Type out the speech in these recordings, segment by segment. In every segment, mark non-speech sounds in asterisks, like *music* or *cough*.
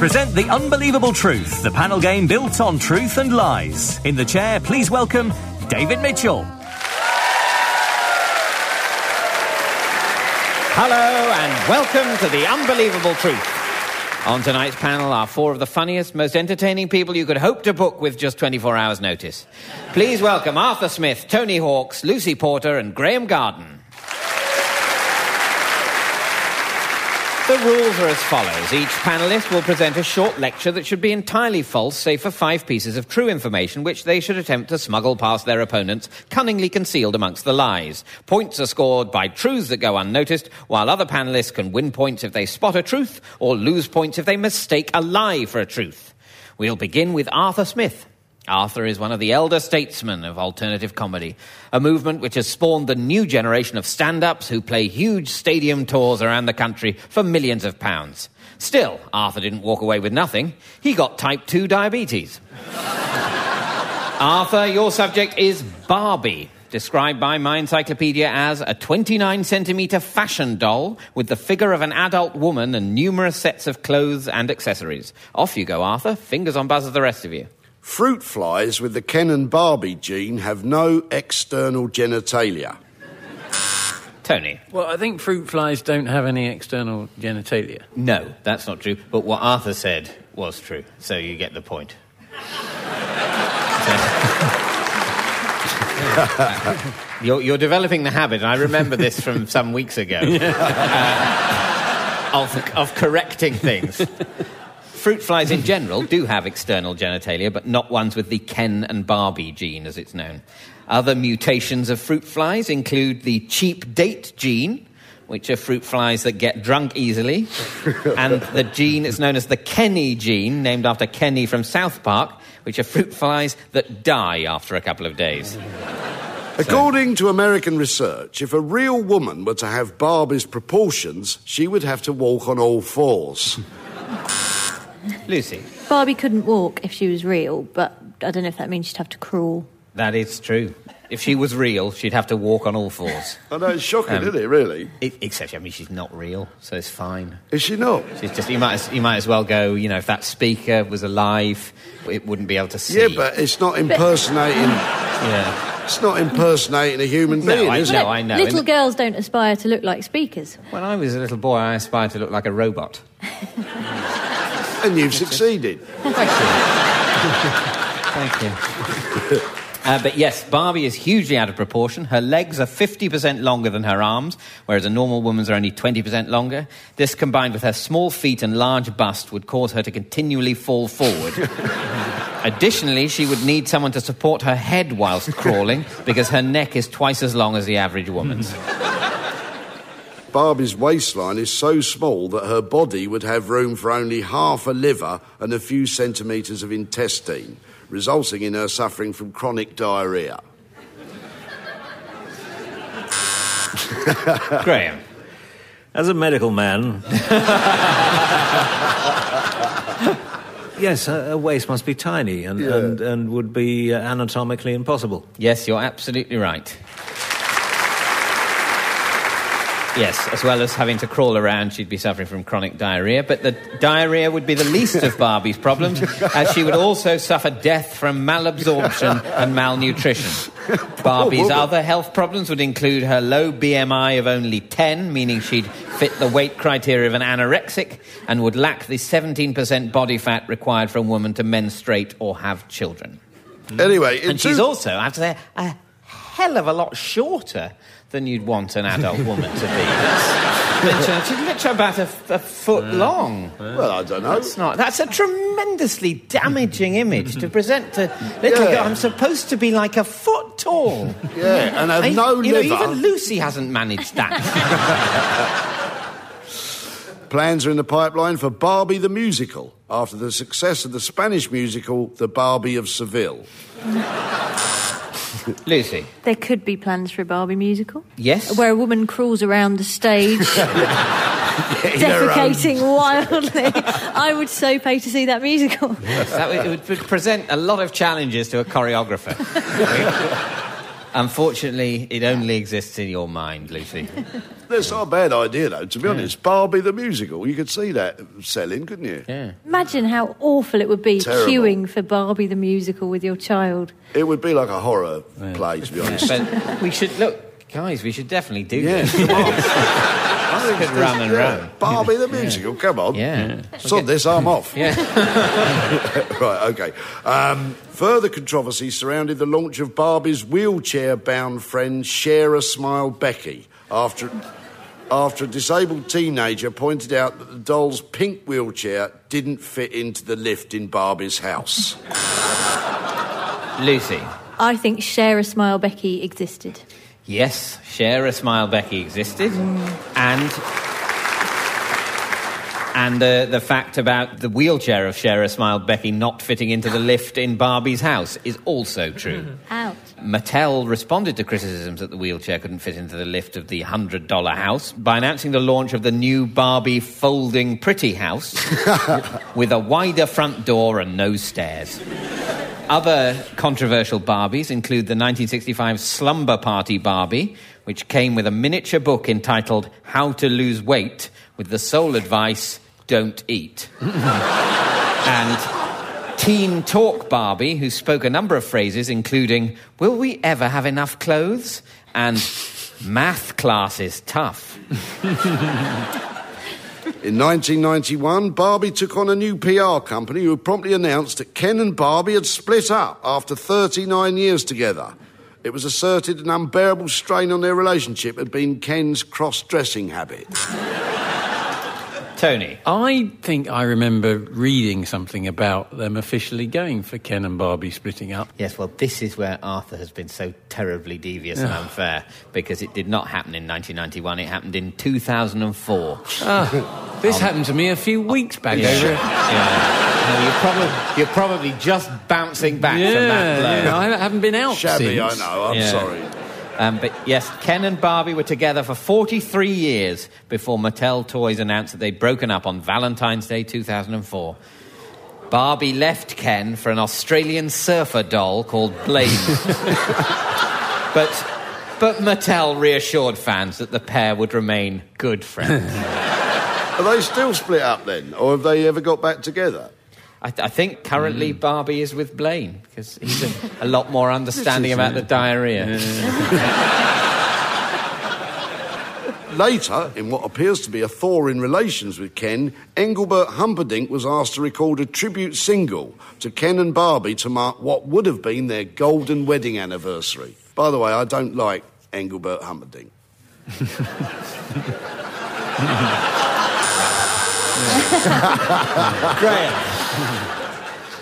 Present The Unbelievable Truth, the panel game built on truth and lies. In the chair, please welcome David Mitchell. Hello and welcome to The Unbelievable Truth. On tonight's panel are four of the funniest, most entertaining people you could hope to book with just 24 hours' notice. Please welcome Arthur Smith, Tony Hawks, Lucy Porter, and Graeme Garden. The rules are as follows. Each panelist will present a short lecture that should be entirely false, save for five pieces of true information which they should attempt to smuggle past their opponents, cunningly concealed amongst the lies. Points are scored by truths that go unnoticed, while other panelists can win points if they spot a truth or lose points if they mistake a lie for a truth. We'll begin with Arthur Smith. Arthur is one of the elder statesmen of alternative comedy, a movement which has spawned the new generation of stand ups who play huge stadium tours around the country for millions of pounds. Still, Arthur didn't walk away with nothing. He got type 2 diabetes. *laughs* Arthur, your subject is Barbie, described by my encyclopedia as a 29 centimetre fashion doll with the figure of an adult woman and numerous sets of clothes and accessories. Off you go, Arthur. Fingers on buzzers, the rest of you. Fruit flies with the Ken and Barbie gene have no external genitalia. Tony. Well, I think fruit flies don't have any external genitalia. No, that's not true. But what Arthur said was true. So you get the point. *laughs* you're, you're, developing the habit, and I remember this from some weeks ago, *laughs* uh, of, of correcting things. Fruit flies in general do have external genitalia, but not ones with the Ken and Barbie gene, as it's known. Other mutations of fruit flies include the cheap date gene, which are fruit flies that get drunk easily, *laughs* and the gene is known as the Kenny gene, named after Kenny from South Park, which are fruit flies that die after a couple of days. *laughs* According to American research, if a real woman were to have Barbie's proportions, she would have to walk on all fours. *laughs* Lucy. Barbie couldn't walk if she was real, but I don't know if that means she'd have to crawl. That is true. If she was real, she'd have to walk on all fours. I know, it's shocking, um, isn't it, really? It, except, I mean, she's not real, so it's fine. Is she not? She's just, you might, as, you might as well go, you know, if that speaker was alive, it wouldn't be able to see. Yeah, but it's not impersonating... yeah. It's not impersonating a human being, no, I, is no, it? I know. Little girls don't aspire to look like speakers. When I was a little boy, I aspired to look like a robot. *laughs* And you've succeeded. Thank you. Thank you. Uh, but yes, Barbie is hugely out of proportion. Her legs are 50% longer than her arms, whereas a normal woman's are only 20% longer. This combined with her small feet and large bust would cause her to continually fall forward. *laughs* Additionally, she would need someone to support her head whilst crawling because her neck is twice as long as the average woman's. Barbie's waistline is so small that her body would have room for only half a liver and a few centimetres of intestine, resulting in her suffering from chronic diarrhea. *laughs* Graeme. As a medical man. yes, a, a, waist must be tiny and, yeah. and, and would be uh, anatomically impossible. Yes, you're absolutely right. Yes, as well as having to crawl around, she'd be suffering from chronic diarrhea. But the diarrhea would be the least of Barbie's problems, as she would also suffer death from malabsorption and malnutrition. Barbie's oh, oh, oh. other health problems would include her low BMI of only 10, meaning she'd fit the weight criteria of an anorexic, and would lack the 17% body fat required for a woman to menstruate or have children. Anyway, and she's also, I have to say, a hell of a lot shorter than you'd want an adult woman to be. *laughs* She's literally about a, a foot yeah. long. Well, I don't know. That's not. That's a tremendously damaging image to present to little yeah. girl. I'm supposed to be like a foot tall. Yeah, and have I, no you liver. Know, even Lucy hasn't managed that. *laughs* Plans are in the pipeline for Barbie the musical after the success of the Spanish musical The Barbie of Seville. Lucy. There could be plans for a Barbie musical. Yes. Where a woman crawls around the stage, *laughs* defecating wildly. I would so pay to see that musical. Yes, that would, it would present a lot of challenges to a choreographer. *laughs* Unfortunately, it only exists in your mind, Lucy. That's not a bad idea, though, to be honest. Barbie the musical, you could see that selling, couldn't you? Yeah. Imagine how awful it would be Terrible. queuing for Barbie the musical with your child. It would be like a horror play, to be honest. But we should look, guys. We should definitely do Yeah, this. come on. *laughs* I think it's- run and yeah. run. Barbie the musical, come on. Yeah. Sod this, I'm off. Yeah. *laughs* right, okay. Um, further controversy surrounded the launch of Barbie's wheelchair bound friend, Share a Smile Becky, after, after a disabled teenager pointed out that the doll's pink wheelchair didn't fit into the lift in Barbie's house. Lucy. I think Share a Smile Becky existed. Yes, Share a Smile Becky existed. Mm. And. And uh, the fact about the wheelchair of Share a Smile Becky not fitting into the lift in Barbie's house is also true. *laughs* Out. Mattel responded to criticisms that the wheelchair couldn't fit into the lift of the $100 house by announcing the launch of the new Barbie folding pretty house *laughs* with a wider front door and no stairs. Other controversial Barbies include the 1965 Slumber Party Barbie, which came with a miniature book entitled How to Lose Weight with the sole advice don't eat. *laughs* and Teen Talk Barbie, who spoke a number of phrases, including Will we ever have enough clothes? and Math class is tough. *laughs* In 1991, Barbie took on a new PR company who promptly announced that Ken and Barbie had split up after 39 years together. It was asserted an unbearable strain on their relationship had been Ken's cross dressing habit. *laughs* Tony. I think I remember reading something about them officially going for Ken and Barbie splitting up. Yes, well, this is where Arthur has been so terribly devious and unfair because it did not happen in 1991, it happened in 2004. Ah, this um, happened to me a few oh, weeks back. Yeah. Over Yeah. No, you're, probably, you're probably just bouncing back from that blow. yeah, I haven't been out Shabby, since. I know, I'm Yeah. sorry. Um, but yes, Ken and Barbie were together for 43 years before Mattel Toys announced that they'd broken up on Valentine's Day 2004. Barbie left Ken for an Australian surfer doll called Blaine. *laughs* but, but Mattel reassured fans that the pair would remain good friends. Are they still split up then, or have they ever got back together? I, th- I think currently Barbie is with Blaine because he's a, a lot more *laughs* understanding about the diarrhea. *laughs* Later, in what appears to be a thaw in relations with Ken, Engelbert Humperdinck was asked to record a tribute single to Ken and Barbie to mark what would have been their golden wedding anniversary. By the way, I don't like Engelbert Humperdinck. *laughs* Graeme.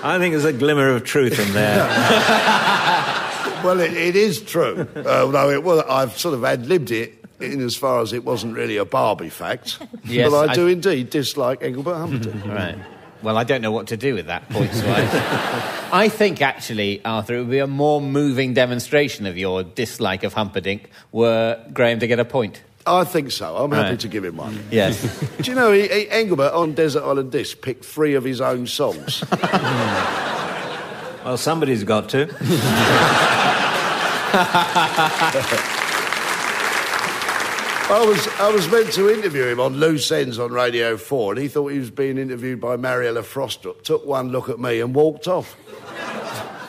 I think there's a glimmer of truth in there. *laughs* Well, it, it is true. Uh, although it was, I've sort of ad libbed it in as far as it wasn't really a Barbie fact. Yes, but I, I- do indeed dislike Engelbert Humperdinck. *laughs* Right. Well, I don't know what to do with that point, wise. *laughs* I think actually, Arthur, it would be a more moving demonstration of your dislike of Humperdinck were Graeme to get a point. I think so. I'm happy Right. to give him one. Yes. *laughs* Do you know, he, he, Engelbert on Desert Island Disc picked three of his own songs. *laughs* well, somebody's got to. *laughs* I was, I was meant to interview him on Loose Ends on Radio 4, and he thought he was being interviewed by Mariella Frostrup, took one look at me and walked off.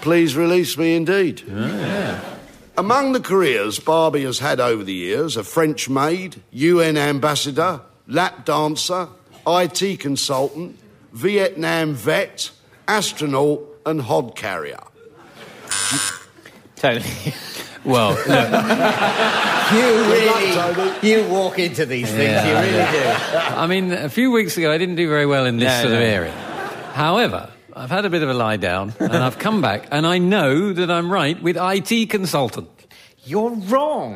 Please release me indeed. Oh, Among the careers Barbie has had over the years a French maid, UN ambassador, lap dancer, IT consultant, Vietnam vet, astronaut, and hod carrier. Tony. Well, *laughs* look, You really, you walk into these things, you really do. I mean, a few weeks ago I didn't do very well in this No, sort of area. However, I've had a bit of a lie down and I've come back and I know that I'm right with IT consultant. You're wrong.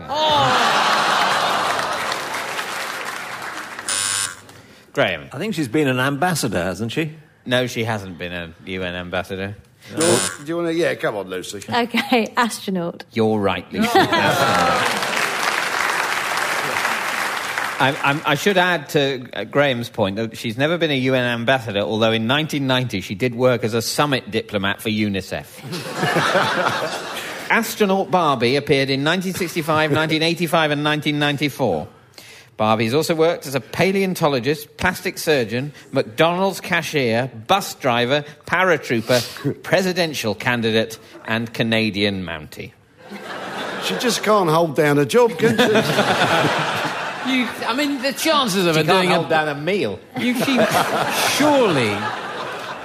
Graeme. I think she's been an ambassador, hasn't she? No, she hasn't been a UN ambassador. Do you, want- do you want to? Yeah, come on, Lucy. Okay, astronaut. You're right, Lucy. *laughs* I, I'm, I should add to uh, Graeme's point that she's never been a UN ambassador, although in 1990 she did work as a summit diplomat for UNICEF. *laughs* Astronaut Barbie appeared in 1965, 1985, and 1994. Barbie's also worked as a paleontologist, plastic surgeon, McDonald's cashier, bus driver, paratrooper, presidential candidate, and Canadian Mountie. She just can't hold down a job, can she? *laughs* You, I mean, the chances of She her can't doing hold a down a meal. You she surely,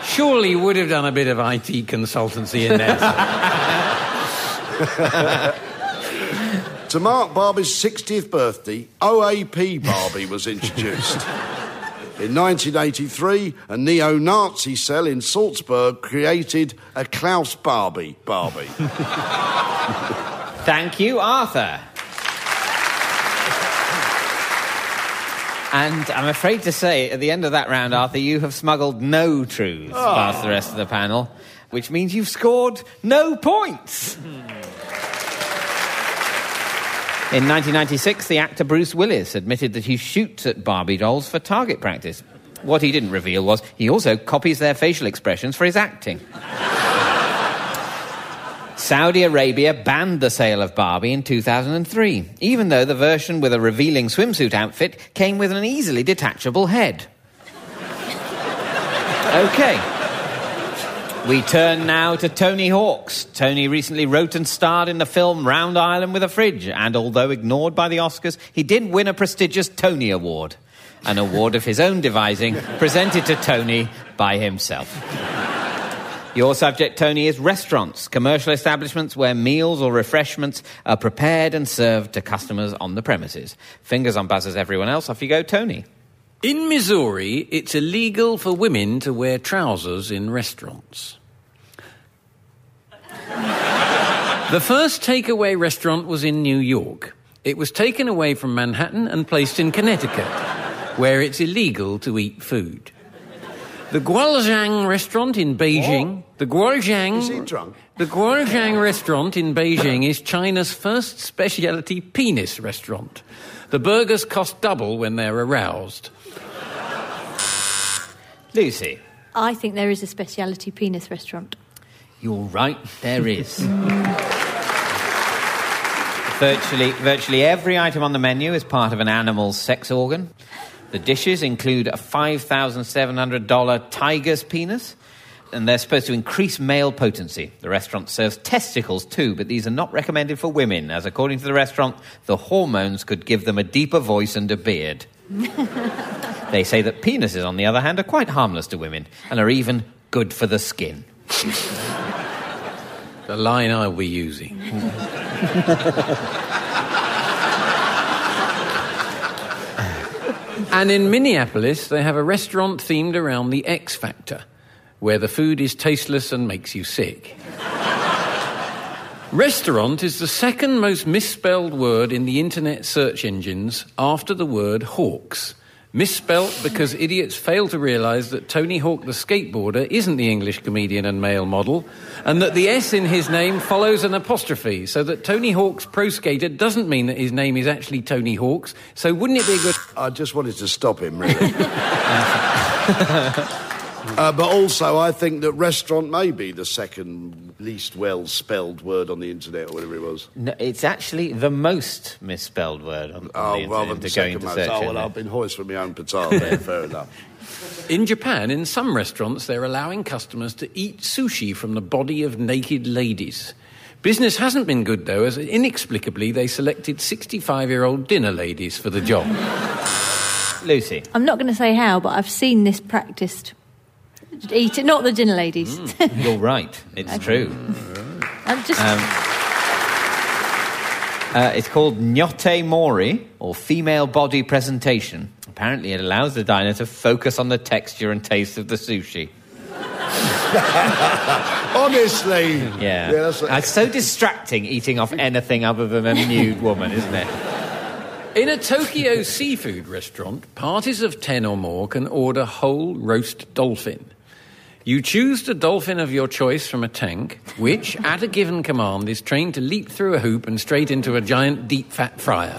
surely would have done a bit of IT consultancy in there. *laughs* to mark Barbie's 60th birthday, OAP Barbie was introduced. In 1983, a neo Nazi cell in Salzburg created a Klaus Barbie Barbie. Thank you, Arthur. And I'm afraid to say, at the end of that round, Arthur, you have smuggled no truths ah. past the rest of the panel, which means you've scored no points. In 1996, the actor Bruce Willis admitted that he shoots at Barbie dolls for target practice. What he didn't reveal was he also copies their facial expressions for his acting. Saudi Arabia banned the sale of Barbie in 2003, even though the version with a revealing swimsuit outfit came with an easily detachable head. Okay. We turn now to Tony Hawks. Tony recently wrote and starred in the film Round Ireland with a Fridge, and although ignored by the Oscars, he did win a prestigious Tony Award, an award of his own devising, presented to Tony by himself. Your subject, Tony, is restaurants, commercial establishments where meals or refreshments are prepared and served to customers on the premises. Fingers on buzzers, everyone else. Off you go, Tony. In Missouri, it's illegal for women to wear trousers in restaurants. the first takeaway restaurant was in New York. It was taken away from Manhattan and placed in Connecticut, where it's illegal to eat food. The Gualzhang restaurant in Beijing. Oh. The Gualzhang. Is he drunk? The Gualzhang restaurant in Beijing is China's first specialty penis restaurant. The burgers cost double when they're aroused. Lucy. I think there is a speciality penis restaurant. You're right, there is. *laughs* virtually, virtually every item on the menu is part of an animal's sex organ. The dishes include a $5,700 tiger's penis, and they're supposed to increase male potency. The restaurant serves testicles too, but these are not recommended for women, as according to the restaurant, the hormones could give them a deeper voice and a beard. *laughs* they say that penises, on the other hand, are quite harmless to women and are even good for the skin. *laughs* The line I'll be using. *laughs* and in Minneapolis, they have a restaurant themed around the X Factor, where the food is tasteless and makes you sick. *laughs* Restaurant is the second most misspelled word in the internet search engines after the word hawks. Misspelt because idiots fail to realize that Tony Hawk the skateboarder isn't the English comedian and male model, and that the S in his name follows an apostrophe, so that Tony Hawk's pro skater doesn't mean that his name is actually Tony Hawks. So wouldn't it be a good. I just wanted to stop him, really. *laughs* uh, but also, I think that restaurant may be the second least well spelled word on the internet, or whatever it was. No, it's actually the most misspelled word on, on Oh, the rather internet than to go second into most. search Oh, well. I've been hoist with my own petard there, *laughs* fair enough. In Japan, in some restaurants, they're allowing customers to eat sushi from the body of naked ladies. Business hasn't been good, though, as inexplicably they selected 65 year old dinner ladies for the job. Lucy. I'm not going to say how, but I've seen this practiced. Eat it, not the dinner ladies. You're right. It's true. I'm just. Um, uh, it's called Nyotai mori, or female body presentation. Apparently, it allows the diner to focus on the texture and taste of the sushi. *laughs* Honestly. Yeah. that's Uh, it's so distracting eating off anything other than a nude woman, isn't it? In a Tokyo seafood restaurant, parties of 10 or more can order whole roast dolphin. You choose the dolphin of your choice from a tank, which, *laughs* at a given command, is trained to leap through a hoop and straight into a giant deep fat fryer.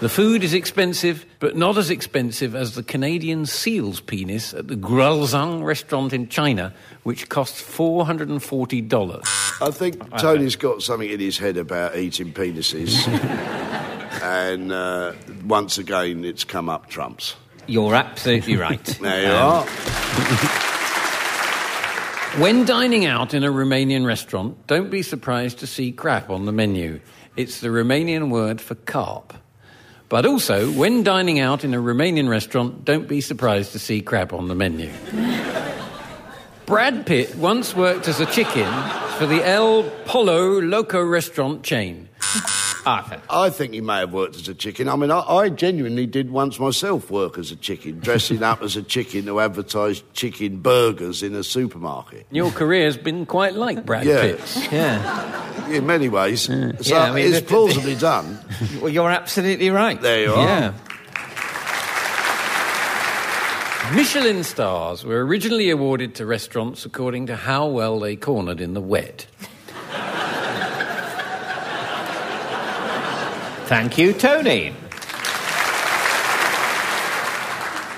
The food is expensive, but not as expensive as the Canadian seal's penis at the Gralzang restaurant in China, which costs $440. I think Tony's got something in his head about eating penises. *laughs* and uh, once again, it's come up trumps. You're absolutely right. *laughs* There you Um, are. *laughs* When dining out in a Romanian restaurant, don't be surprised to see crap on the menu. It's the Romanian word for carp. But also, when dining out in a Romanian restaurant, don't be surprised to see crap on the menu. *laughs* Brad Pitt once worked as a chicken for the El Polo Loco restaurant chain. Arthur. I think he may have worked as a chicken. I mean, I, I genuinely did once myself work as a chicken, dressing up as a chicken to advertise chicken burgers in a supermarket. Your career's been quite like Brad Yeah. Pitt's. Yeah. In many ways. So Yeah, I mean, it's the- the- plausibly done. Well, you're absolutely right. There you are. Yeah. Michelin stars were originally awarded to restaurants according to how well they cornered in the wet. Thank you, Tony.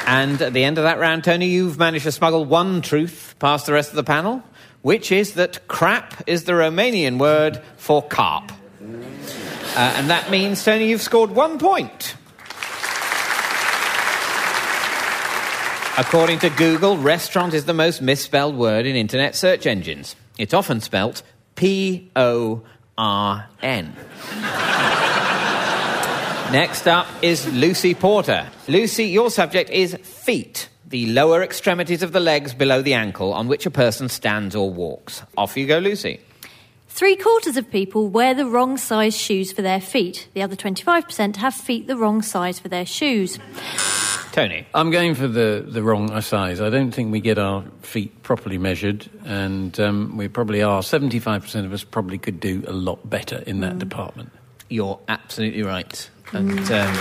And at the end of that round, Tony, you've managed to smuggle one truth past the rest of the panel, which is that crap is the Romanian word for carp. Uh, and that means, Tony, you've scored one point. According to Google, restaurant is the most misspelled word in internet search engines. It's often spelt P O R N. *laughs* Next up is Lucy Porter. Lucy, your subject is feet, the lower extremities of the legs below the ankle on which a person stands or walks. Off you go, Lucy. Three quarters of people wear the wrong size shoes for their feet. The other 25% have feet the wrong size for their shoes. Tony. I'm going for the, the wrong size. I don't think we get our feet properly measured, and um, we probably are. 75% of us probably could do a lot better in that department. You're absolutely right. And um,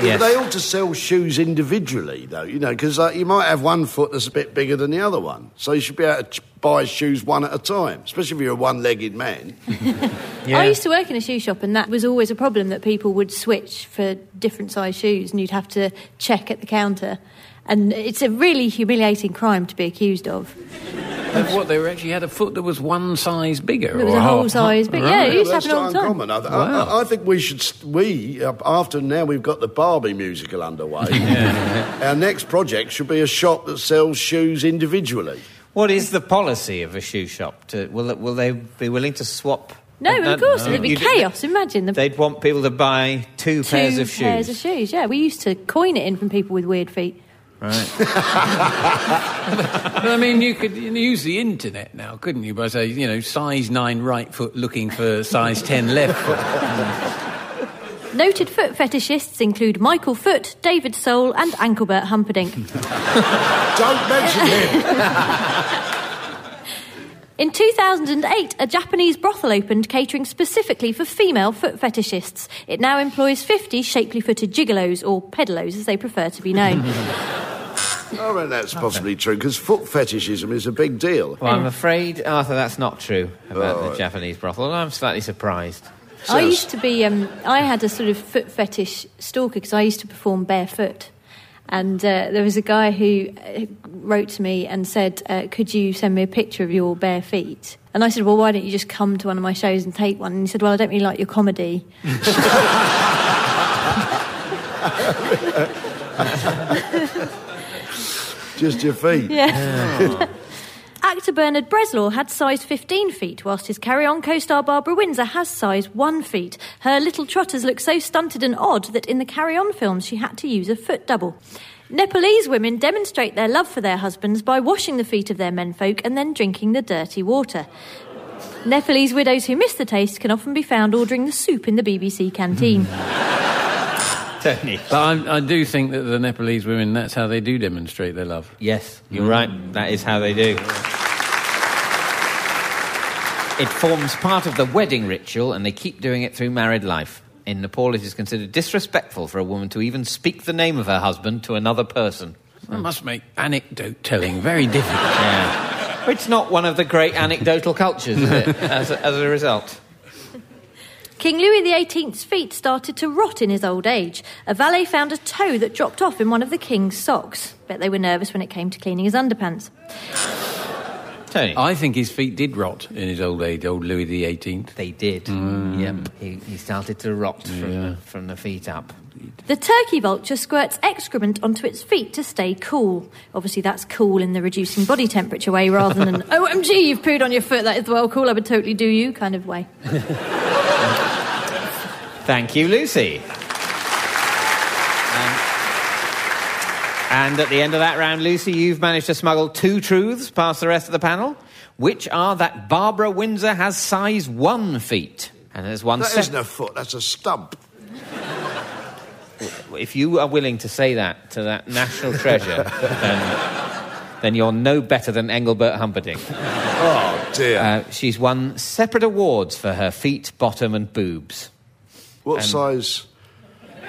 Yeah, yes. They ought to sell shoes individually, though, you know, because like, you might have one foot that's a bit bigger than the other one. So you should be able to ch- buy shoes one at a time, especially if you're a one legged man. *laughs* Yeah. I used to work in a shoe shop, and that was always a problem that people would switch for different size shoes, and you'd have to check at the counter. And it's a really humiliating crime to be accused of. Of what they were actually had a foot that was one size bigger. It was or a whole half- size big- yeah, it used to that's happen all the time. uncommon. I, Wow. I, I think we should, we, uh, after now we've got the Barbie musical underway, *laughs* our next project should be a shop that sells shoes individually. What is the policy of a shoe shop? To, will, will they be willing to swap? No, Uh, of course, no. it'd be You- chaos. Imagine the They'd want people to buy two, two pairs of shoes. pairs of shoes. Yeah, we used to coin it in from people with weird feet. Right. *laughs* But, I mean, you could use the internet now, couldn't you? By saying, you know, size nine right foot looking for size ten left foot. *laughs* Noted foot fetishists include Michael Foot, David Soul, and Ankelbert Humperdinck. *laughs* Don't mention him. In 2008, a Japanese brothel opened catering specifically for female foot fetishists. It now employs 50 shapely footed gigolos, or pedalos as they prefer to be known. I reckon that's possibly true because foot fetishism is a big deal. Well, I'm afraid, Arthur, that's not true about Oh. the Japanese brothel. I'm slightly surprised. I Sounds- used to be, um, I had a sort of foot fetish stalker because I used to perform barefoot. And uh, there was a guy who uh, wrote to me and said, uh, Could you send me a picture of your bare feet? And I said, Well, why don't you just come to one of my shows and take one? And he said, Well, I don't really like your comedy. *laughs* *laughs* Just your feet. Yeah. *laughs* Actor Bernard Bresslaw had size 15 feet, whilst his Carry On co star Barbara Windsor has size 1 feet. Her little trotters look so stunted and odd that in the Carry On films she had to use a foot double. Nepalese women demonstrate their love for their husbands by washing the feet of their menfolk and then drinking the dirty water. Nepalese widows who miss the taste can often be found ordering the soup in the BBC canteen. *laughs* Tony. But I, I do think that the Nepalese women, that's how they do demonstrate their love. Yes, you're right. That is how they do. It forms part of the wedding ritual, and they keep doing it through married life. In Nepal, it is considered disrespectful for a woman to even speak the name of her husband to another person. That must make anecdote telling very difficult. Yeah. It's not one of the great anecdotal cultures, is it, as a, as a result? King Louis XVIII's feet started to rot in his old age. A valet found a toe that dropped off in one of the king's socks. Bet they were nervous when it came to cleaning his underpants. Tony. I think his feet did rot in his old age, old Louis XVIII. They did. Mm. Yep. He, he started to rot from, the, from the feet up. The turkey vulture squirts excrement onto its feet to stay cool. Obviously, that's cool in the reducing body temperature way rather than, *laughs* OMG, you've pooed on your foot, that is well cool, I would totally do you kind of way. *laughs* Thank you, Lucy. Um, and at the end of that round, Lucy, you've managed to smuggle two truths past the rest of the panel, which are that Barbara Windsor has size one feet. And there's one That sep- isn't a foot, that's a stump. If you are willing to say that to that national treasure, *laughs* then, then you're no better than Engelbert Humperdinck. Oh, dear. Uh, she's won separate awards for her feet, bottom, and boobs. What size? *laughs*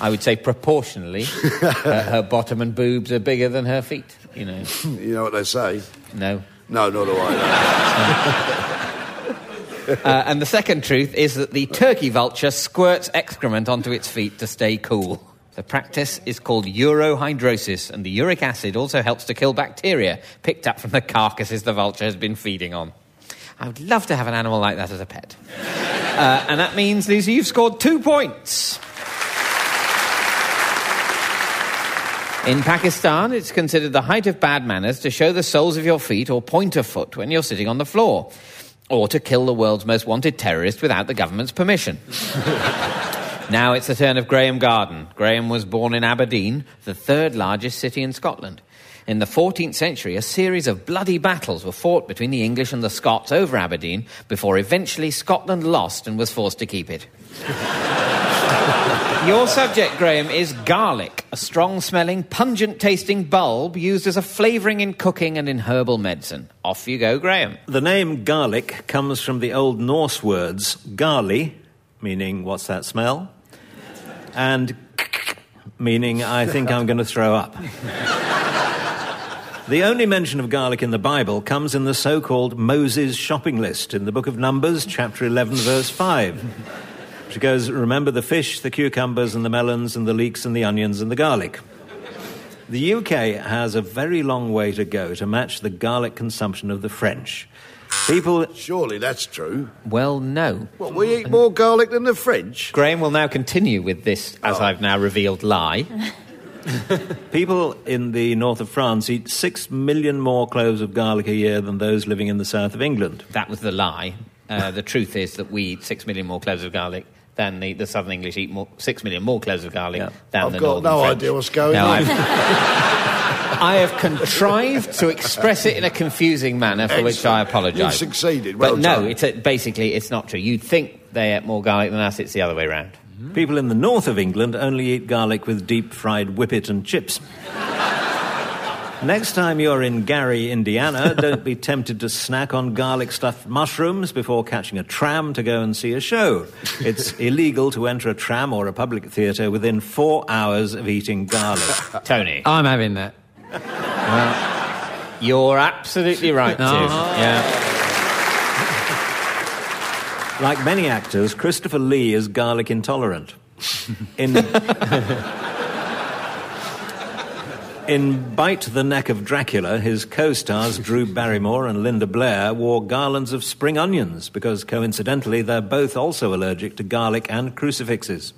I would say proportionally, *laughs* uh, her bottom and boobs are bigger than her feet. You know, *laughs* You know what they say? no. No, nor do I. Uh, and the second truth is that the turkey vulture squirts excrement onto its feet to stay cool. The practice is called urohydrosis, and the uric acid also helps to kill bacteria picked up from the carcasses the vulture has been feeding on. I would love to have an animal like that as a pet. *laughs* Uh, and that means, Lucy, you've scored two points. In Pakistan, it's considered the height of bad manners to show the soles of your feet or point a foot when you're sitting on the floor, or to kill the world's most wanted terrorist without the government's permission. *laughs* now it's the turn of Graeme Garden. Graeme was born in Aberdeen, the third largest city in Scotland. In the 14th century, a series of bloody battles were fought between the English and the Scots over Aberdeen before eventually Scotland lost and was forced to keep it. *laughs* Your subject, Graeme, is garlic, a strong smelling, pungent tasting bulb used as a flavouring in cooking and in herbal medicine. Off you go, Graeme. The name garlic comes from the Old Norse words garli, meaning what's that smell? And meaning I think I'm going to throw up. *laughs* The only mention of garlic in the Bible comes in the so called Moses shopping list in the book of Numbers, chapter 11, verse 5. Which goes, Remember the fish, the cucumbers, and the melons, and the leeks, and the onions, and the garlic. The UK has a very long way to go to match the garlic consumption of the French. People Surely that's true. Well, no. What, we eat more garlic than the French? Graeme will now continue with this, as oh. I've now revealed, lie. *laughs* People in the north of France eat six million more cloves of garlic a year than those living in the south of England. That was the lie. Uh, the truth is that we eat six million more cloves of garlic than the, the Southern English eat more, six million more cloves of garlic Yeah. than I've the got Northern no French. idea what's going No, on. I've- *laughs* contrived to express it in a confusing manner for which I apologise. You've succeeded. Well but no, it's a, basically it's not true. You'd think they ate more garlic than us. It's the other way round. People in the north of England only eat garlic with deep fried whippet and chips. Next time you're in Gary, Indiana, *laughs* don't be tempted to snack on garlic stuffed mushrooms before catching a tram to go and see a show. It's *laughs* illegal to enter a tram or a public theatre within four hours of eating garlic. *laughs* Tony, I'm having that. you're absolutely right, too. Uh-huh. Yeah. Like many actors, Christopher Lee is garlic intolerant. In, *laughs* in Bite the Neck of Dracula, his co stars Drew Barrymore and Linda Blair wore garlands of spring onions because coincidentally they're both also allergic to garlic and crucifixes.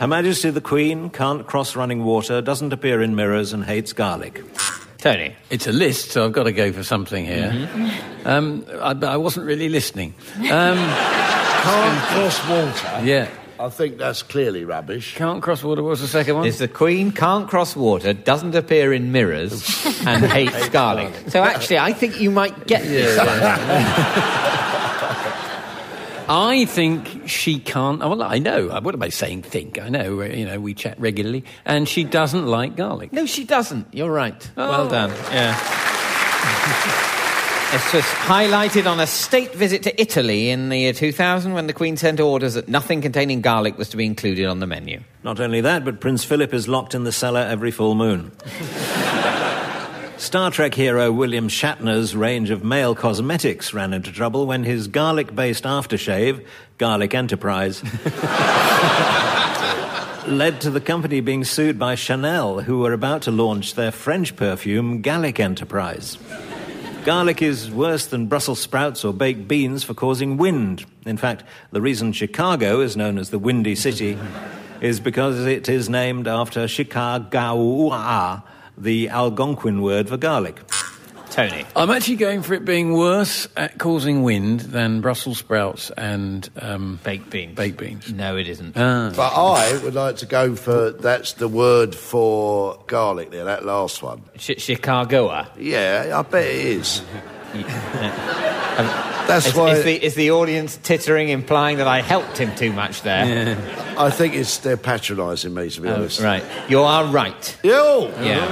Her Majesty the Queen can't cross running water, doesn't appear in mirrors, and hates garlic. Tony, It's a list, so I've got to go for something here. *laughs* Um, I, I wasn't really listening. *laughs* Um, Can't cross water. yeah. I think that's clearly rubbish. Can't cross water. What was the second one? is the Queen can't cross water, doesn't appear in mirrors, *laughs* and hates garlic. So actually, I think you might get this. I think she can't. oh, Well, I know. What am I saying? Think. I know. uh, You know, we chat regularly, and she doesn't like garlic. No, she doesn't. You're right. Oh. Well done. Yeah. *laughs* It's just highlighted on a state visit to Italy in the year 2000 when the Queen sent orders that nothing containing garlic was to be included on the menu. Not only that, but Prince Philip is locked in the cellar every full moon. *laughs* Star Trek hero William Shatner's range of male cosmetics ran into trouble when his garlic based aftershave, Garlic Enterprise, *laughs* led to the company being sued by Chanel, who were about to launch their French perfume, Gallic Enterprise. Garlic is worse than Brussels sprouts or baked beans for causing wind. In fact, the reason Chicago is known as the Windy City *laughs* is because it is named after Chicago, the Algonquin word for garlic. Tony. I'm actually going for it being worse at causing wind than Brussels sprouts and um, Baked beans. baked beans. No, it isn't. But I would like to go for that's the word for garlic there, that last one. Ch- Chicagoa. Yeah, I bet it is. *laughs* That's Is, why is, the, is the audience tittering, implying that I helped him too much there? I think it's they're patronising me, to be Oh, honest. right. You are right. Yo! Yeah.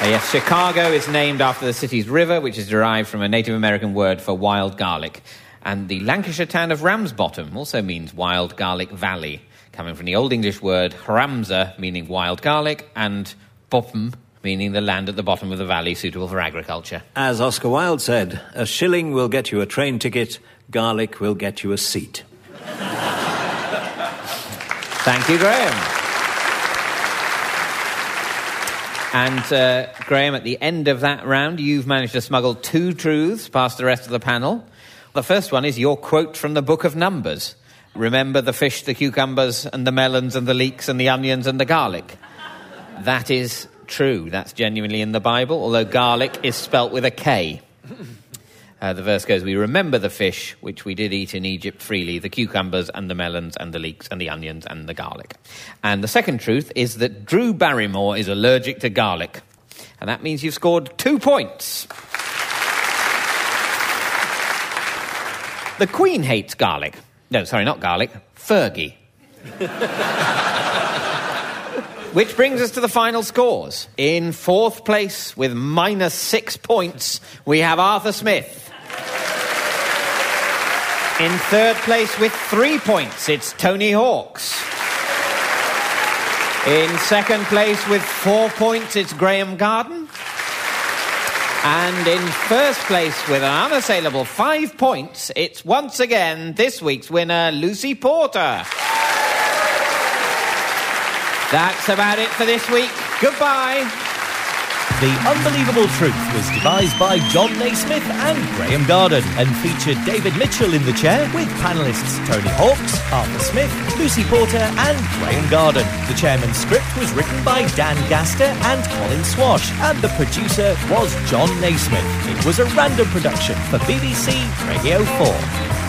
Uh, yes, Chicago is named after the city's river, which is derived from a Native American word for wild garlic. And the Lancashire town of Ramsbottom also means wild garlic valley, coming from the Old English word Ramsa, meaning wild garlic, and Bottom, meaning the land at the bottom of the valley suitable for agriculture. As Oscar Wilde said, a shilling will get you a train ticket, garlic will get you a seat. *laughs* Thank you, Graeme. And uh, Graeme, at the end of that round, you've managed to smuggle two truths past the rest of the panel. The first one is your quote from the Book of Numbers. Remember the fish, the cucumbers, and the melons, and the leeks, and the onions, and the garlic. That is true. That's genuinely in the Bible, although garlic is spelt with a K. Uh, the verse goes, We remember the fish which we did eat in Egypt freely, the cucumbers and the melons and the leeks and the onions and the garlic. And the second truth is that Drew Barrymore is allergic to garlic. And that means you've scored two points. The Queen hates garlic. No, sorry, not garlic, Fergie. *laughs* Which brings us to the final scores. In fourth place with minus six points, we have Arthur Smith. In third place with three points, it's Tony Hawks. In second place with four points, it's Graeme Garden. And in first place with an unassailable five points, it's once again this week's winner, Lucy Porter. That's about it for this week. Goodbye. The Unbelievable Truth was devised by Jon Naismith and Graeme Garden and featured David Mitchell in the chair with panellists Tony Hawks, Arthur Smith, Lucy Porter and Graeme Garden. The chairman's script was written by Dan Gaster and Colin Swash and the producer was Jon Naismith. It was a random production for BBC Radio 4.